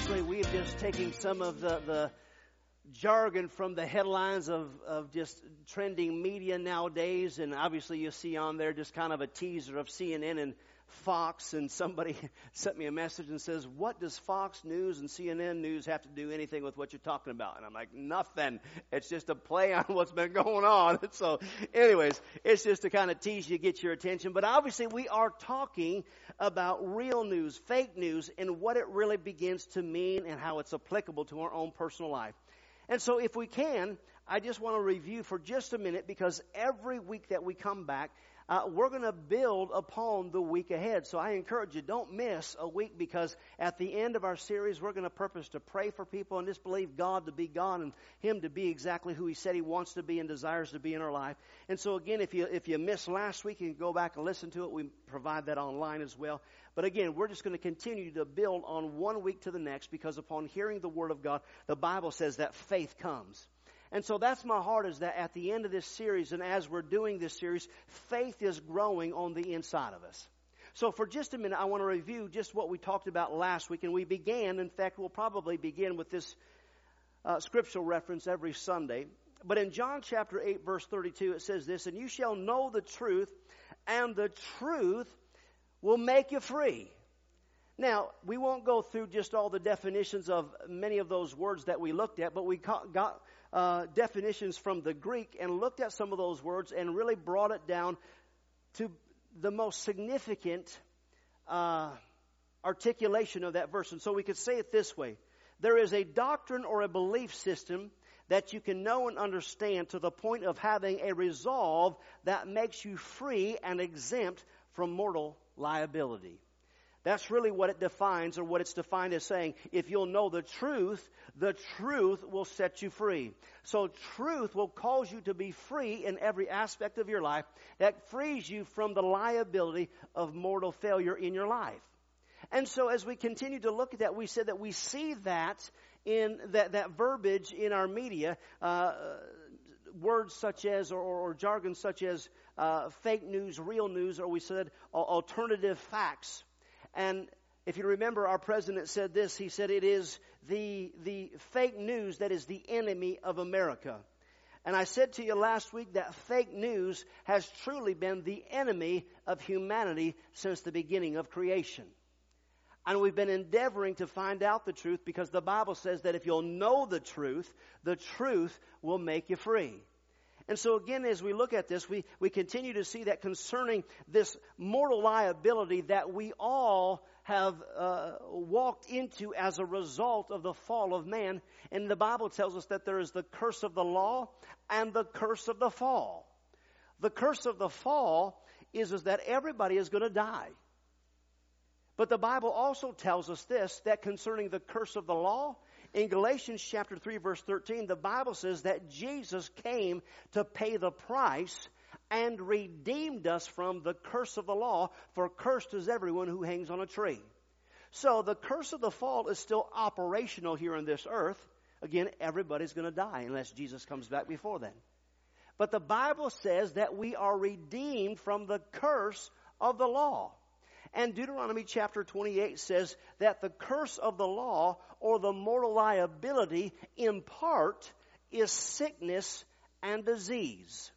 Obviously, we have just taken some of the, the jargon from the headlines of, of just trending media nowadays. And obviously, you see on there just kind of a teaser of CNN and Fox. And somebody sent me a message and says, What does Fox News and CNN News have to do anything with what you're talking about? And I'm like, Nothing. It's just a play on what's been going on. So, anyways, it's just to kind of tease you, get your attention. But obviously, we are talking about real news, fake news, and what it really begins to mean and how it's applicable to our own personal life. And so, if we can, I just want to review for just a minute because every week that we come back, uh, we're going to build upon the week ahead. So I encourage you, don't miss a week because at the end of our series, we're going to purpose to pray for people and just believe God to be God and Him to be exactly who He said He wants to be and desires to be in our life. And so again, if you if you missed last week, you can go back and listen to it. We provide that online as well. But again, we're just going to continue to build on one week to the next because upon hearing the Word of God, the Bible says that faith comes. And so that's my heart is that at the end of this series and as we're doing this series, faith is growing on the inside of us. So for just a minute, I want to review just what we talked about last week. And we began, in fact, we'll probably begin with this uh, scriptural reference every Sunday. But in John chapter 8, verse 32, it says this, And you shall know the truth, and the truth will make you free. Now, we won't go through just all the definitions of many of those words that we looked at, but we got uh, definitions from the Greek and looked at some of those words and really brought it down to the most significant uh, articulation of that verse. And so we could say it this way there is a doctrine or a belief system that you can know and understand to the point of having a resolve that makes you free and exempt from mortal liability. That's really what it defines, or what it's defined as saying. If you'll know the truth, the truth will set you free. So truth will cause you to be free in every aspect of your life. That frees you from the liability of mortal failure in your life. And so as we continue to look at that, we said that we see that in that, that verbiage in our media, uh, words such as, or, or, jargon such as uh, fake news, real news, or we said alternative facts. And if you remember, our president said this. He said it is the, the fake news that is the enemy of America. And I said to you last week that fake news has truly been the enemy of humanity since the beginning of creation. And we've been endeavoring to find out the truth because the Bible says that if you'll know the truth, the truth will make you free. And so again, as we look at this, we, we continue to see that concerning this mortal liability that we all have uh, walked into as a result of the fall of man. And the Bible tells us that there is the curse of the law and the curse of the fall. The curse of the fall is, is that everybody is going to die. But the Bible also tells us this, that concerning the curse of the law, in Galatians chapter 3 verse 13, the Bible says that Jesus came to pay the price and redeemed us from the curse of the law, for cursed is everyone who hangs on a tree. So the curse of the fall is still operational here on this earth. Again, everybody's going to die unless Jesus comes back before then. But the Bible says that we are redeemed from the curse of the law. And Deuteronomy chapter 28 says that the curse of the law or the mortal liability in part is sickness and disease.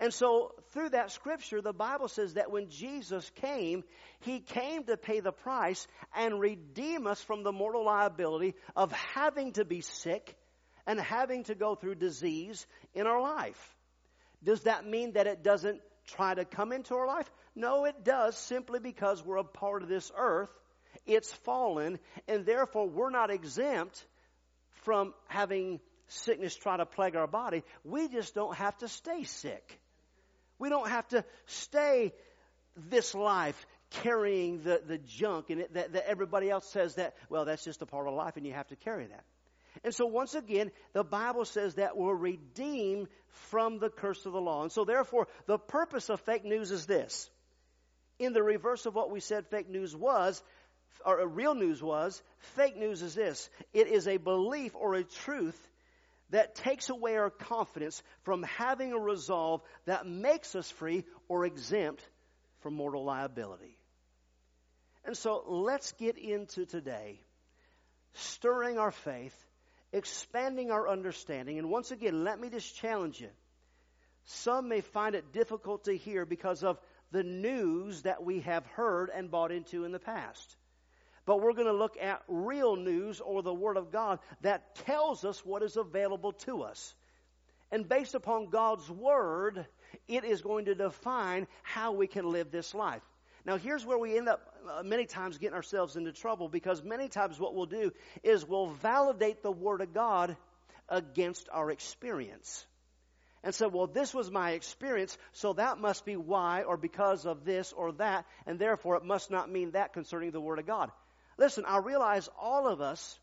And so, through that scripture, the Bible says that when Jesus came, He came to pay the price and redeem us from the mortal liability of having to be sick and having to go through disease in our life. Does that mean that it doesn't try to come into our life? No, it does simply because we're a part of this earth. It's fallen, and therefore we're not exempt from having sickness try to plague our body. We just don't have to stay sick. We don't have to stay this life carrying the, the junk and it, that, that everybody else says that, well, that's just a part of life and you have to carry that. And so once again, the Bible says that we're redeemed from the curse of the law. And so therefore, the purpose of fake news is this. In the reverse of what we said fake news was, or uh, real news was, fake news is this. It is a belief or a truth that takes away our confidence from having a resolve that makes us free or exempt from mortal liability. And so let's get into today stirring our faith, expanding our understanding. And once again, let me just challenge you. Some may find it difficult to hear because of the news that we have heard and bought into in the past. But we're going to look at real news or the Word of God that tells us what is available to us. And based upon God's Word, it is going to define how we can live this life. Now, here's where we end up uh, many times getting ourselves into trouble because many times what we'll do is we'll validate the Word of God against our experience. And so, well, this was my experience, so that must be why or because of this or that, and therefore it must not mean that concerning the Word of God. Listen, I realize all of us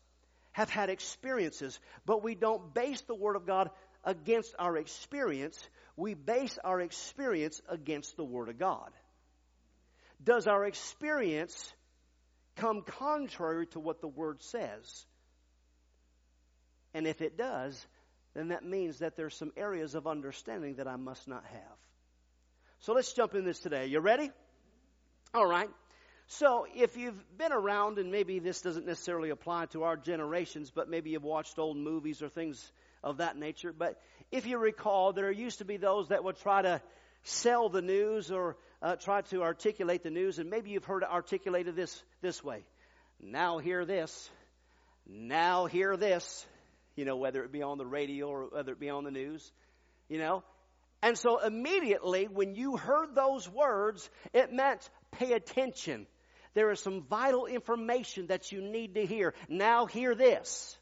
have had experiences, but we don't base the Word of God against our experience. We base our experience against the Word of God. Does our experience come contrary to what the Word says? And if it does, then that means that there's some areas of understanding that I must not have. So let's jump in this today. You ready? All right. So, if you've been around, and maybe this doesn't necessarily apply to our generations, but maybe you've watched old movies or things of that nature, but if you recall, there used to be those that would try to sell the news or uh, try to articulate the news, and maybe you've heard it articulated this this way. Now hear this. Now hear this. You know, whether it be on the radio or whether it be on the news. You know, and so immediately when you heard those words, it meant pay attention. There is some vital information that you need to hear. Now hear this.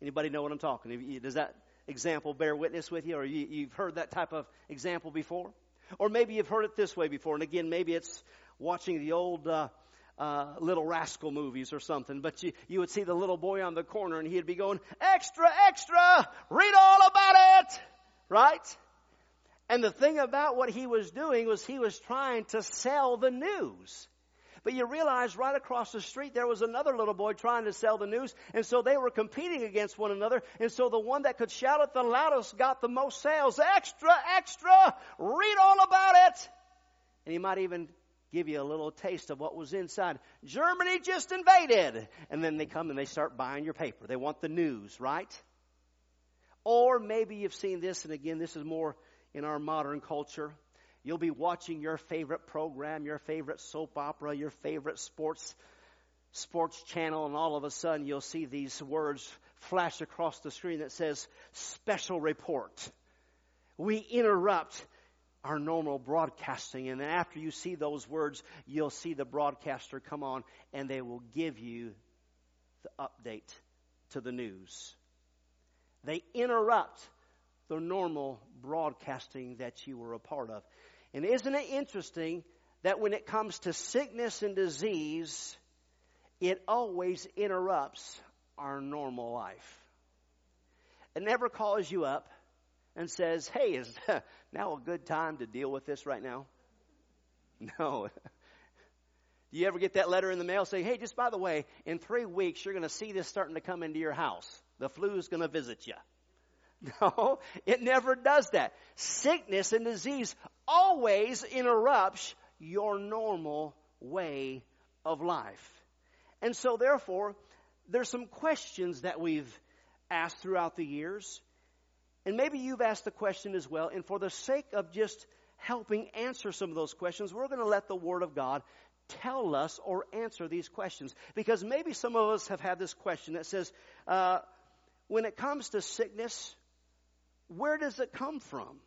Anybody know what I'm talking? Does that example bear witness with you, or you, have heard that type of example before? Or maybe you've heard it this way before, and again, maybe it's watching the old uh, uh, Little Rascal movies or something, but you, you would see the little boy on the corner, and he'd be going, Extra, extra, read all about it! Right? And the thing about what he was doing was he was trying to sell the news. But you realize right across the street there was another little boy trying to sell the news, and so they were competing against one another, and so the one that could shout it the loudest got the most sales. Extra, extra, read all about it. And he might even give you a little taste of what was inside. Germany just invaded. And then they come and they start buying your paper. They want the news, right? Or maybe you've seen this, and again, this is more in our modern culture. You'll be watching your favorite program, your favorite soap opera, your favorite sports sports channel, and all of a sudden you'll see these words flash across the screen that says special report. We interrupt our normal broadcasting, and after you see those words, you'll see the broadcaster come on and they will give you the update to the news. They interrupt the normal broadcasting that you were a part of. And isn't it interesting that when it comes to sickness and disease, it always interrupts our normal life? It never calls you up and says, Hey, is now a good time to deal with this right now? No. Do you ever get that letter in the mail saying, Hey, just by the way, in three weeks you're going to see this starting to come into your house? The flu is going to visit you. No, it never does that. Sickness and disease always interrupts your normal way of life. And so therefore, there's some questions that we've asked throughout the years. And maybe you've asked the question as well. And for the sake of just helping answer some of those questions, we're going to let the Word of God tell us or answer these questions. Because maybe some of us have had this question that says, uh, when it comes to sickness where does it come from?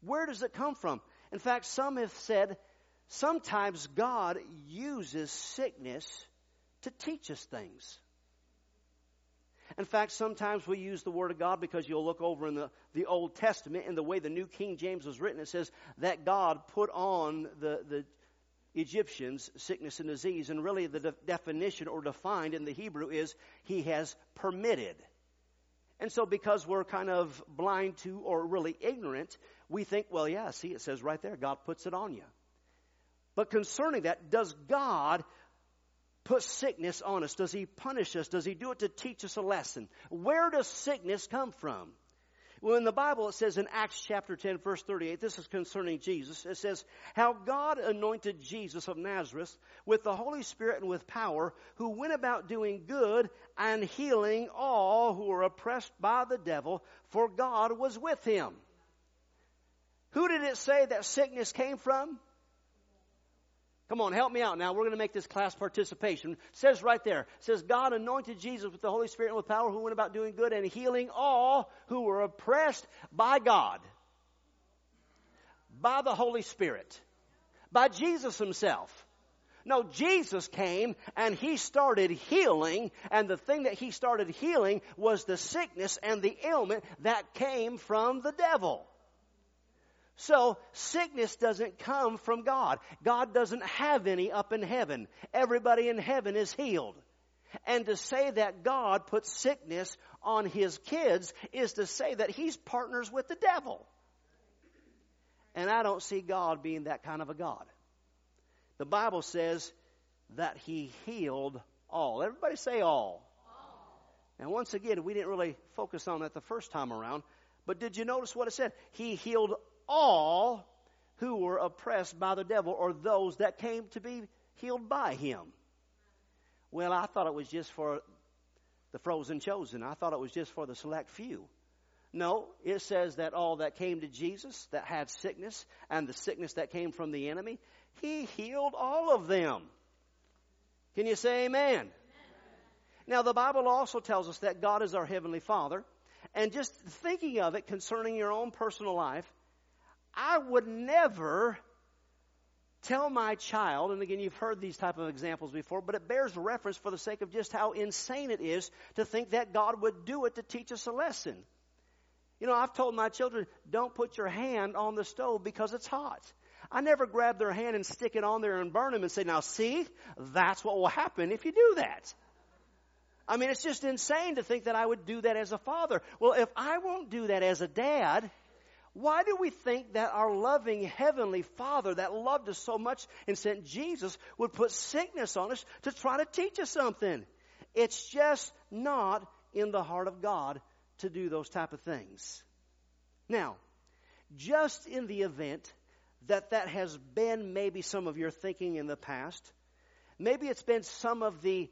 Where does it come from? In fact, some have said sometimes God uses sickness to teach us things. In fact, sometimes we use the Word of God because you'll look over in the, the Old Testament and the way the New King James was written, it says that God put on the, the Egyptians sickness and disease, and really the de- definition or defined in the Hebrew is he has permitted. And so, because we're kind of blind to or really ignorant, we think, well, yeah, see, it says right there, God puts it on you. But concerning that, does God put sickness on us? Does He punish us? Does He do it to teach us a lesson? Where does sickness come from? Well, in the Bible, it says in Acts chapter 10, verse 38, this is concerning Jesus. It says, How God anointed Jesus of Nazareth with the Holy Spirit and with power, who went about doing good and healing all who were oppressed by the devil, for God was with him. Who did it say that sickness came from? Come on, help me out now. We're going to make this class participation. It says right there, it says God anointed Jesus with the Holy Spirit and with power who went about doing good and healing all who were oppressed by God. By the Holy Spirit. By Jesus himself. No, Jesus came and he started healing, and the thing that he started healing was the sickness and the ailment that came from the devil. So, sickness doesn't come from God. God doesn't have any up in heaven. Everybody in heaven is healed. And to say that God puts sickness on his kids is to say that he's partners with the devil. And I don't see God being that kind of a God. The Bible says that he healed all. Everybody say all. And once again, we didn't really focus on that the first time around. But did you notice what it said? He healed all who were oppressed by the devil or those that came to be healed by him. Well, I thought it was just for the frozen chosen. I thought it was just for the select few. No, it says that all that came to Jesus that had sickness and the sickness that came from the enemy, he healed all of them. Can you say amen? amen? Now, the Bible also tells us that God is our Heavenly Father. And just thinking of it concerning your own personal life, I would never tell my child, and again, you've heard these type of examples before, but it bears reference for the sake of just how insane it is to think that God would do it to teach us a lesson. You know, I've told my children, don't put your hand on the stove because it's hot. I never grab their hand and stick it on there and burn them and say, now see, that's what will happen if you do that. I mean, it's just insane to think that I would do that as a father. Well, if I won't do that as a dad, why do we think that our loving Heavenly Father that loved us so much and sent Jesus would put sickness on us to try to teach us something? It's just not in the heart of God to do those type of things. Now, just in the event that that has been maybe some of your thinking in the past, maybe it's been some of the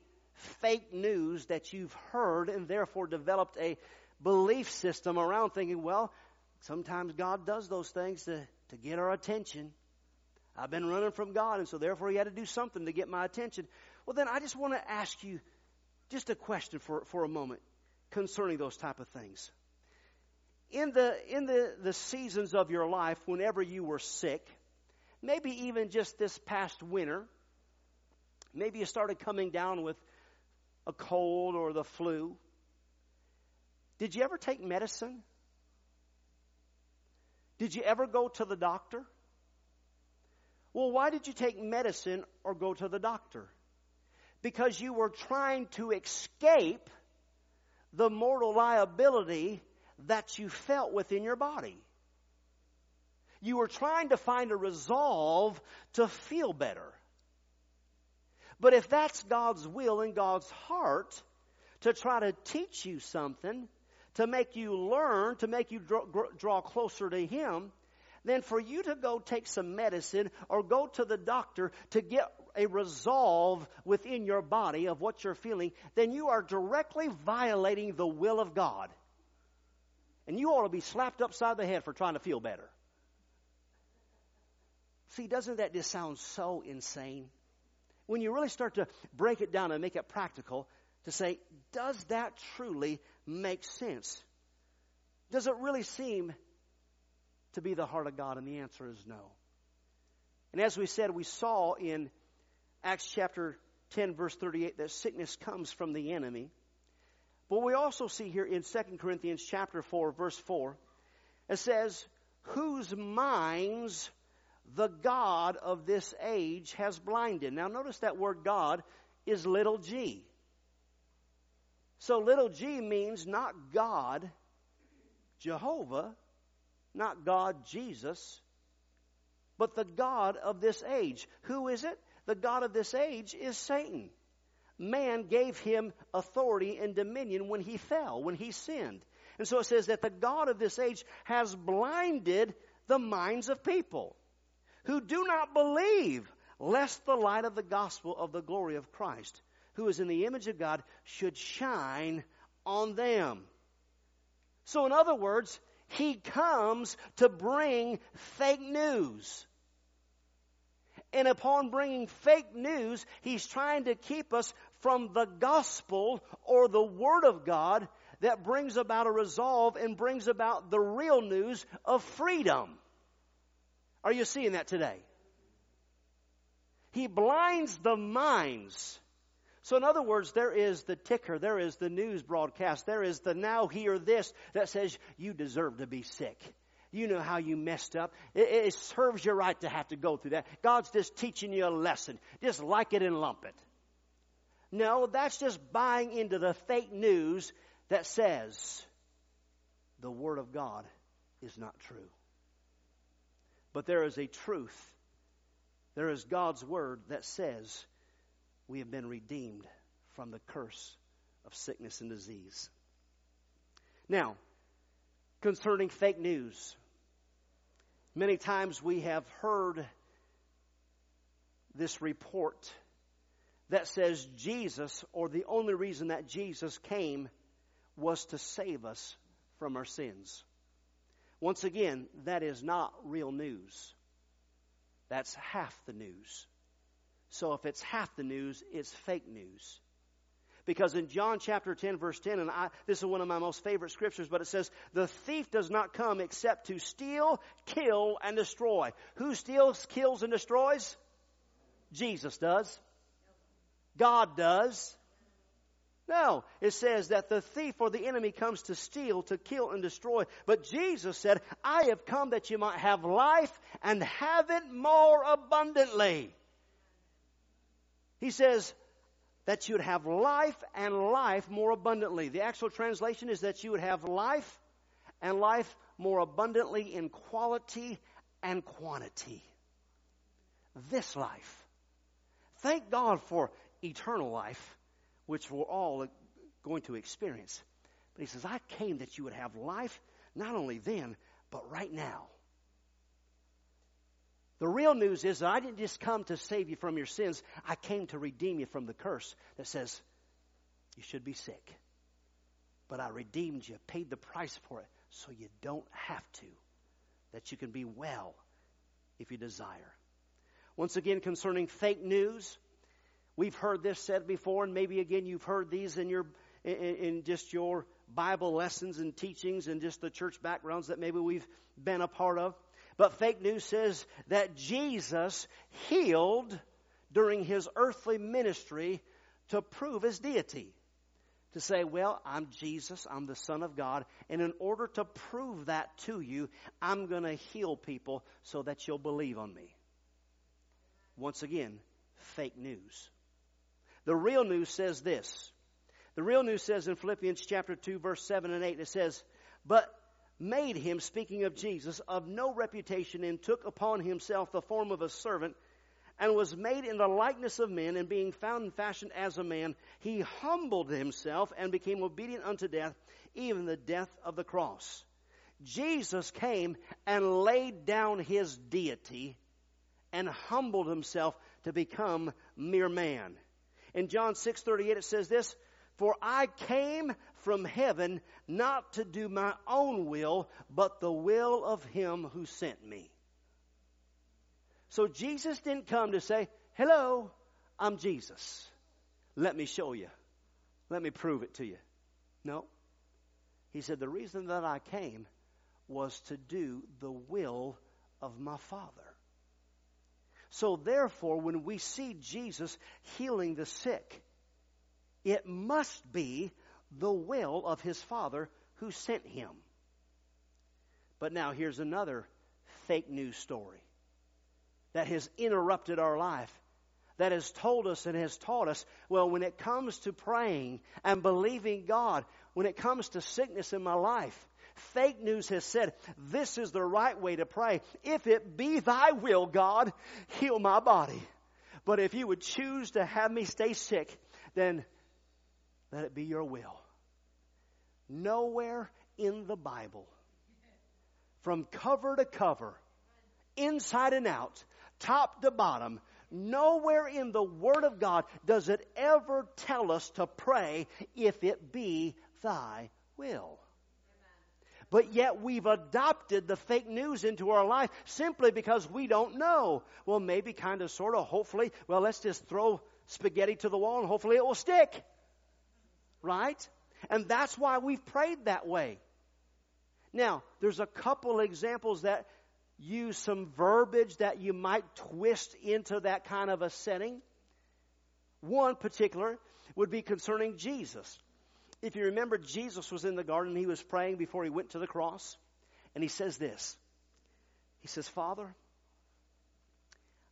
fake news that you've heard and therefore developed a belief system around thinking, well, sometimes God does those things to, to get our attention. I've been running from God, and so therefore He had to do something to get my attention. Well, then I just want to ask you just a question for, for a moment concerning those type of things. In the in the, the seasons of your life, whenever you were sick, maybe even just this past winter, maybe you started coming down with a cold or the flu. Did you ever take medicine? Did you ever go to the doctor? Well, why did you take medicine or go to the doctor? Because you were trying to escape the mortal liability that you felt within your body. You were trying to find a resolve to feel better. But if that's God's will and God's heart to try to teach you something, to make you learn, to make you draw, draw closer to Him, then for you to go take some medicine or go to the doctor to get a resolve within your body of what you're feeling, then you are directly violating the will of God. And you ought to be slapped upside the head for trying to feel better. See, doesn't that just sound so insane? When you really start to break it down and make it practical, to say, does that truly make sense? Does it really seem to be the heart of God? And the answer is no. And as we said, we saw in Acts chapter 10, verse 38, that sickness comes from the enemy. But we also see here in 2 Corinthians chapter 4, verse 4, it says, Whose minds the God of this age has blinded. Now, notice that word God is little g. So, little g means not God, Jehovah, not God, Jesus, but the God of this age. Who is it? The God of this age is Satan. Man gave him authority and dominion when he fell, when he sinned. And so it says that the God of this age has blinded the minds of people who do not believe, lest the light of the gospel of the glory of Christ, who is in the image of God, should shine on them. So, in other words, he comes to bring fake news. And upon bringing fake news, he's trying to keep us from the gospel or the word of God that brings about a resolve and brings about the real news of freedom. Are you seeing that today? He blinds the minds. So, in other words, there is the ticker, there is the news broadcast, there is the now hear this that says you deserve to be sick. You know how you messed up. It, it serves you right to have to go through that. God's just teaching you a lesson. Just like it and lump it. No, that's just buying into the fake news that says the Word of God is not true. But there is a truth. There is God's Word that says we have been redeemed from the curse of sickness and disease. Now, concerning fake news, many times we have heard this report that says Jesus, or the only reason that Jesus came, was to save us from our sins. Once again, that is not real news. That's half the news. So if it's half the news, it's fake news. Because in John chapter 10, verse 10, and I, this is one of my most favorite scriptures, but it says, The thief does not come except to steal, kill, and destroy. Who steals, kills, and destroys? Jesus does. God does. No, it says that the thief or the enemy comes to steal, to kill, and destroy. But Jesus said, I have come that you might have life and have it more abundantly. He says that you would have life and life more abundantly. The actual translation is that you would have life and life more abundantly in quality and quantity. This life. Thank God for eternal life which we're all going to experience. But he says, I came that you would have life, not only then, but right now. The real news is that I didn't just come to save you from your sins, I came to redeem you from the curse that says you should be sick. But I redeemed you, paid the price for it, so you don't have to. That you can be well if you desire. Once again, concerning fake news, We've heard this said before, and maybe again you've heard these in your in, in, just your Bible lessons and teachings and just the church backgrounds that maybe we've been a part of. But fake news says that Jesus healed during his earthly ministry to prove his deity. To say, well, I'm Jesus, I'm the Son of God, and in order to prove that to you, I'm going to heal people so that you'll believe on me. Once again, fake news. The real news says this. The real news says in Philippians chapter 2 verse 7 and 8 it says, "But made him speaking of Jesus of no reputation and took upon himself the form of a servant and was made in the likeness of men and being found and fashioned as a man he humbled himself and became obedient unto death even the death of the cross." Jesus came and laid down his deity and humbled himself to become mere man. In John 6:38 it says this, "For I came from heaven not to do my own will, but the will of him who sent me." So Jesus didn't come to say, "Hello, I'm Jesus. Let me show you. Let me prove it to you." No. He said, "The reason that I came was to do the will of my Father." So therefore, when we see Jesus healing the sick, it must be the will of his Father who sent him. But now here's another fake news story. that has interrupted our life, that has told us and has taught us, well, when it comes to praying and believing God, when it comes to sickness in my life, fake news has said this is the right way to pray. If it be thy will, God, heal my body. But if you would choose to have me stay sick, then let it be your will. Nowhere in the Bible, from cover to cover, inside and out, top to bottom, nowhere in the Word of God does it ever tell us to pray if it be thy will. But yet we've adopted the fake news into our life simply because we don't know. Well, maybe, kind of, sort of, hopefully, well, let's just throw spaghetti to the wall and hopefully it will stick. Right? And that's why we've prayed that way. Now, there's a couple examples that use some verbiage that you might twist into that kind of a setting. One particular would be concerning Jesus. If you remember, Jesus was in the garden, he was praying before he went to the cross, and he says this He says, Father,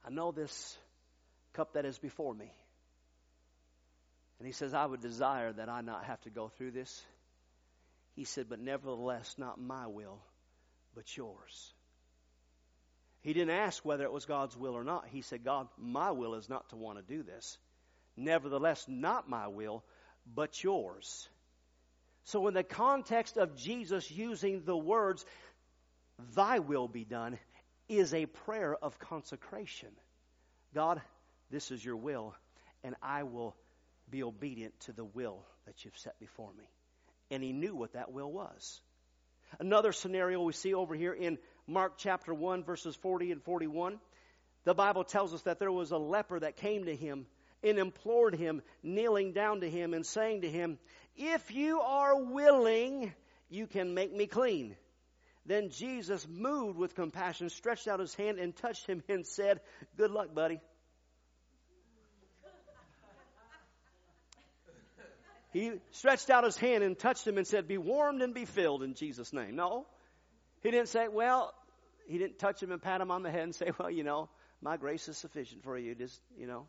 I know this cup that is before me. And he says, I would desire that I not have to go through this. He said, But nevertheless, not my will, but yours. He didn't ask whether it was God's will or not. He said, God, my will is not to want to do this. Nevertheless, not my will, but yours. So, in the context of Jesus using the words, Thy will be done, is a prayer of consecration. God, this is your will, and I will be obedient to the will that you've set before me. And he knew what that will was. Another scenario we see over here in Mark chapter 1, verses 40 and 41. The Bible tells us that there was a leper that came to him and implored him, kneeling down to him and saying to him, If you are willing, you can make me clean. Then Jesus, moved with compassion, stretched out his hand and touched him and said, Good luck, buddy. He stretched out his hand and touched him and said, Be warmed and be filled in Jesus' name. No. He didn't say, Well, he didn't touch him and pat him on the head and say, Well, you know, my grace is sufficient for you. Just, you know.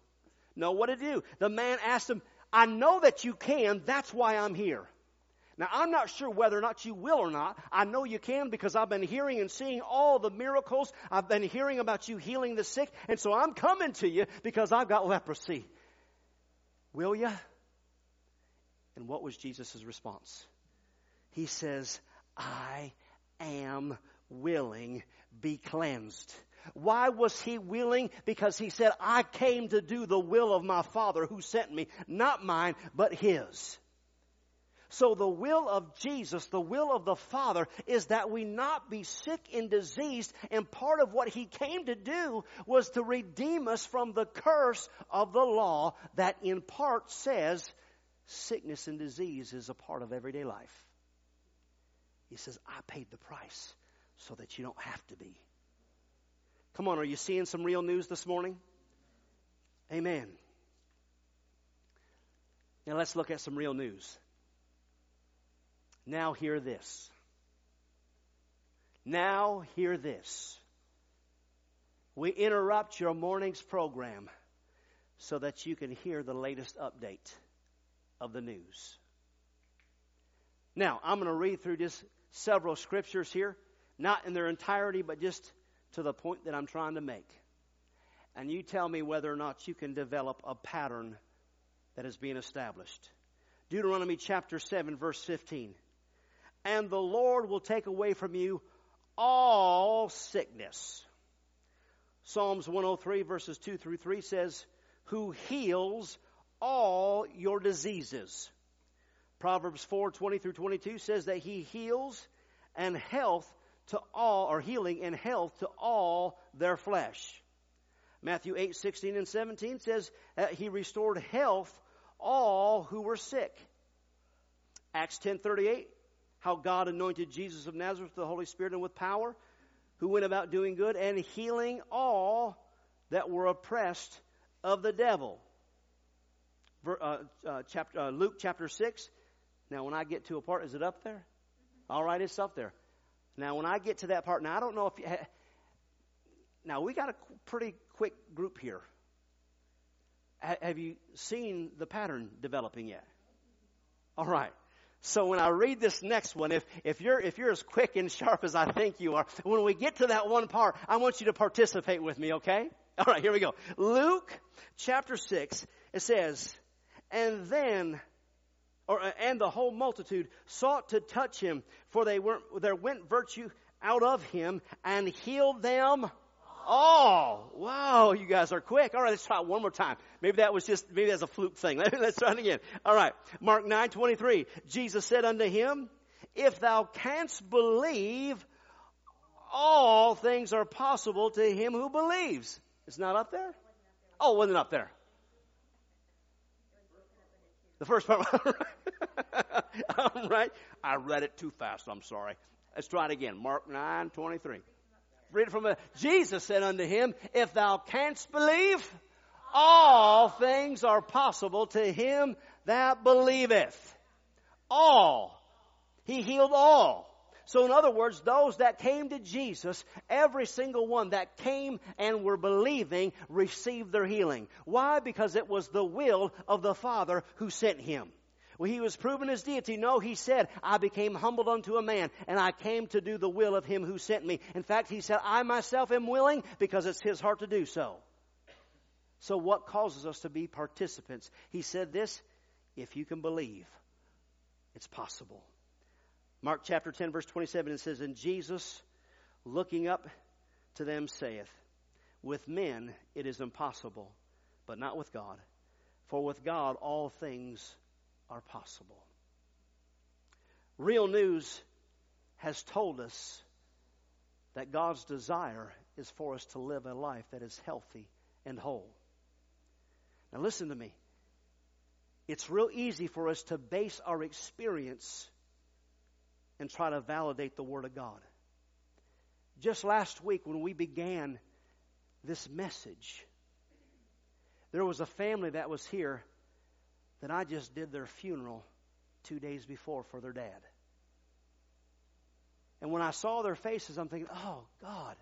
No, what he do? The man asked him, I know that you can, that's why I'm here. Now, I'm not sure whether or not you will or not. I know you can because I've been hearing and seeing all the miracles. I've been hearing about you healing the sick, and so I'm coming to you because I've got leprosy. Will you? And what was Jesus' response? He says, I am willing, be cleansed. Why was he willing? Because he said, I came to do the will of my Father who sent me, not mine, but his. So the will of Jesus, the will of the Father, is that we not be sick and diseased. And part of what He came to do was to redeem us from the curse of the law that in part says sickness and disease is a part of everyday life. He says, I paid the price so that you don't have to be. Come on, are you seeing some real news this morning? Amen. Now let's look at some real news. Now hear this. Now hear this. We interrupt your morning's program so that you can hear the latest update of the news. Now, I'm going to read through just several scriptures here, not in their entirety, but just to the point that I'm trying to make. And you tell me whether or not you can develop a pattern that is being established. Deuteronomy chapter 7, verse 15. And the Lord will take away from you all sickness. Psalms 103, verses 2 through 3 says, Who heals all your diseases. Proverbs 4 20 through 22 says that he heals and health to all, or healing and health to all their flesh. Matthew 8 16 and 17 says that he restored health all who were sick. Acts 10 38, how God anointed Jesus of Nazareth with the Holy Spirit and with power, who went about doing good and healing all that were oppressed of the devil uh, uh, chapter, uh, Luke chapter 6. Now, when I get to a part, is it up there? All right, it's up there. Now, when I get to that part, now I don't know if you, Now, we got a pretty quick group here. have you seen the pattern developing yet? All right. So when I read this next one, if, if you're, if you're as quick and sharp as I think you are, when we get to that one part, I want you to participate with me, okay? All right, here we go. Luke chapter 6, it says, and then, or, uh, and the whole multitude sought to touch him, for they weren't, there went virtue out of him and healed them all. Wow, you guys are quick. All right, let's try it one more time. Maybe that was just, maybe that's a fluke thing. let's try it again. All right. Mark 9, 23. Jesus said unto him, if thou canst believe, all things are possible to him who believes. It's not up there? Oh, it wasn't up there. The first part. All right. I read it too fast. I'm sorry. Let's try it again. Mark 9, 23. Read it from a, Jesus said unto him, If thou canst believe, all things are possible to him that believeth. All. He healed all. So in other words, those that came to Jesus, every single one that came and were believing received their healing. Why? Because it was the will of the Father who sent him. When he was proving his deity, no, he said, I became humbled unto a man, and I came to do the will of him who sent me. In fact, he said, I myself am willing because it's his heart to do so. So what causes us to be participants? He said this, if you can believe, it's possible. Mark chapter 10 verse 27 it says, And Jesus looking up to them saith, With men it is impossible, but not with God. For with God all things are possible. Real news has told us that God's desire is for us to live a life that is healthy and whole. Now, listen to me. It's real easy for us to base our experience and try to validate the Word of God. Just last week, when we began this message, there was a family that was here that I just did their funeral two days before for their dad. And when I saw their faces, I'm thinking, oh, God.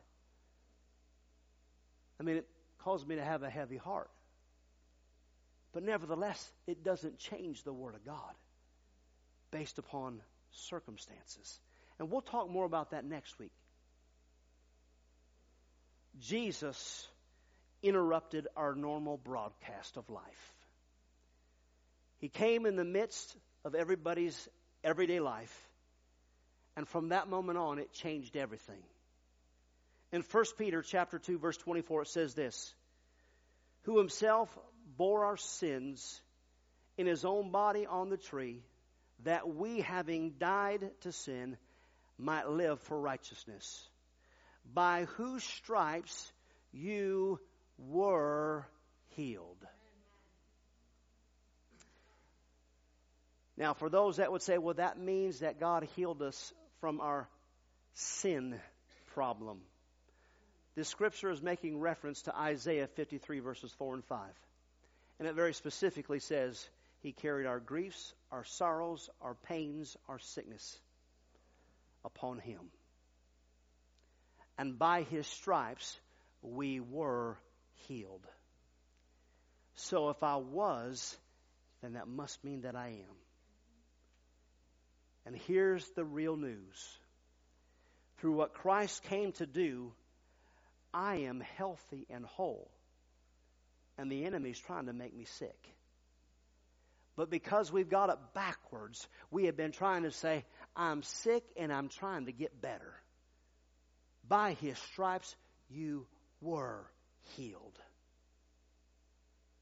I mean, it caused me to have a heavy heart. But nevertheless, it doesn't change the Word of God based upon circumstances. And we'll talk more about that next week. Jesus interrupted our normal broadcast of life. He came in the midst of everybody's everyday life. And from that moment on, it changed everything. In 1 Peter chapter 2 verse 24 it says this, who himself bore our sins in his own body on the tree, that we having died to sin might live for righteousness. By whose stripes you were healed. Now, for those that would say, well, that means that God healed us from our sin problem. This scripture is making reference to Isaiah 53, verses 4 and 5. And it very specifically says, He carried our griefs, our sorrows, our pains, our sickness upon Him. And by His stripes, we were healed. So if I was, then that must mean that I am. And here's the real news. Through what Christ came to do, I am healthy and whole. And the enemy's trying to make me sick. But because we've got it backwards, we have been trying to say, I'm sick and I'm trying to get better. By his stripes, you were healed.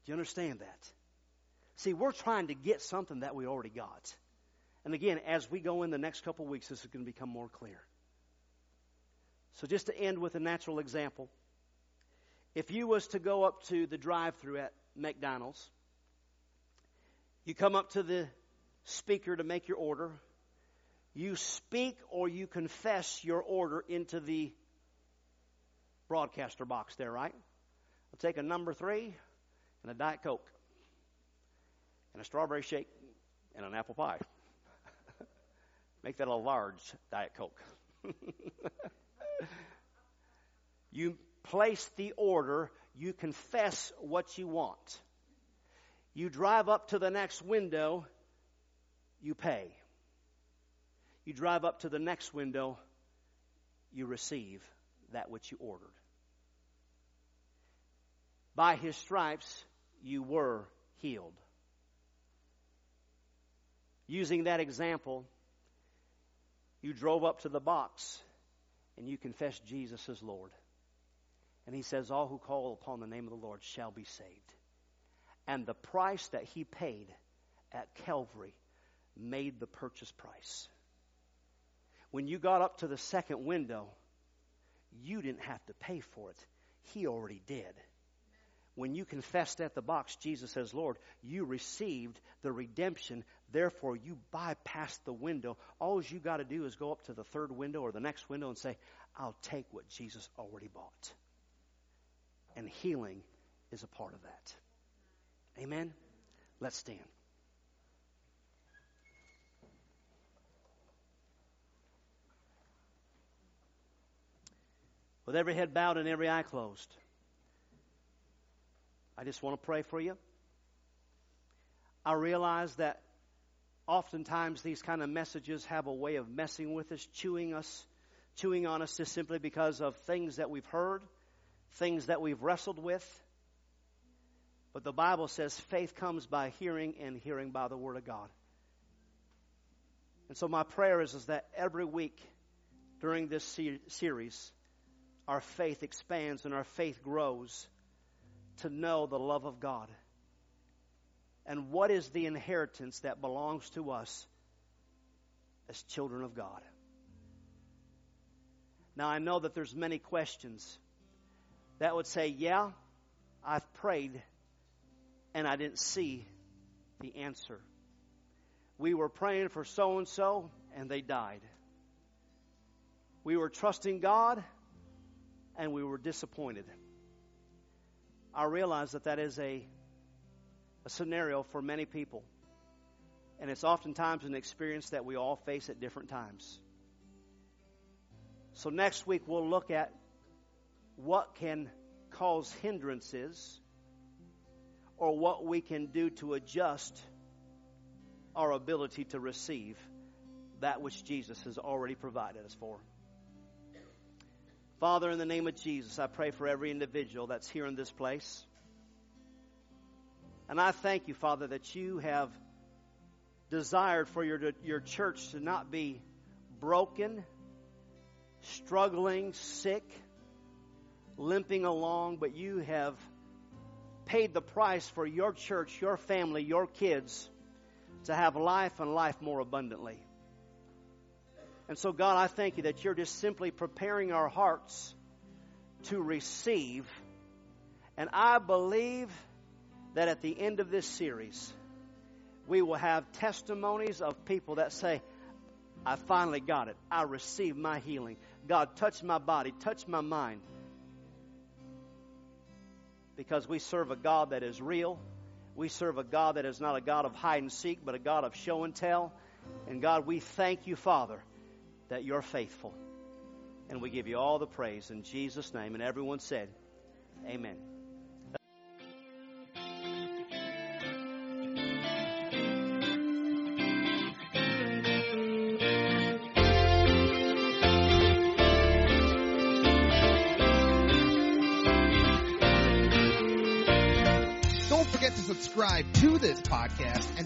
Do you understand that? See, we're trying to get something that we already got. And again, as we go in the next couple weeks, this is going to become more clear. So just to end with a natural example, if you was to go up to the drive-through at McDonald's, you come up to the speaker to make your order, you speak or you confess your order into the broadcaster box there, right? I'll take a number three and a Diet Coke and a strawberry shake and an apple pie. Make that a large Diet Coke. you place the order, you confess what you want. You drive up to the next window, you pay. You drive up to the next window, you receive that which you ordered. By his stripes, you were healed. Using that example, you drove up to the box and you confessed Jesus as Lord. And he says, All who call upon the name of the Lord shall be saved. And the price that he paid at Calvary made the purchase price. When you got up to the second window, you didn't have to pay for it. He already did. When you confessed at the box, Jesus says, Lord, you received the redemption. Therefore, you bypassed the window. All you got to do is go up to the third window or the next window and say, I'll take what Jesus already bought. And healing is a part of that. Amen? Let's stand. With every head bowed and every eye closed, I just want to pray for you. I realize that oftentimes these kind of messages have a way of messing with us, chewing us, chewing on us just simply because of things that we've heard, things that we've wrestled with. But the Bible says faith comes by hearing and hearing by the Word of God. And so my prayer is, is that every week during this series, our faith expands and our faith grows to know the love of God. And what is the inheritance that belongs to us as children of God? Now I know that there's many questions that would say, yeah, I've prayed and I didn't see the answer. We were praying for so and so and they died. We were trusting God and we were disappointed. I realize that that is a, a scenario for many people. And it's oftentimes an experience that we all face at different times. So next week we'll look at what can cause hindrances or what we can do to adjust our ability to receive that which Jesus has already provided us for. Father, in the name of Jesus, I pray for every individual that's here in this place. And I thank you, Father, that you have desired for your, your church to not be broken, struggling, sick, limping along, but you have paid the price for your church, your family, your kids to have life and life more abundantly. And so, God, I thank you that you're just simply preparing our hearts to receive. And I believe that at the end of this series, we will have testimonies of people that say, I finally got it. I received my healing. God, touch my body, touch my mind. Because we serve a God that is real. We serve a God that is not a God of hide and seek, but a God of show and tell. And God, we thank you, Father that you're faithful. And we give you all the praise in Jesus' name. And everyone said, Amen.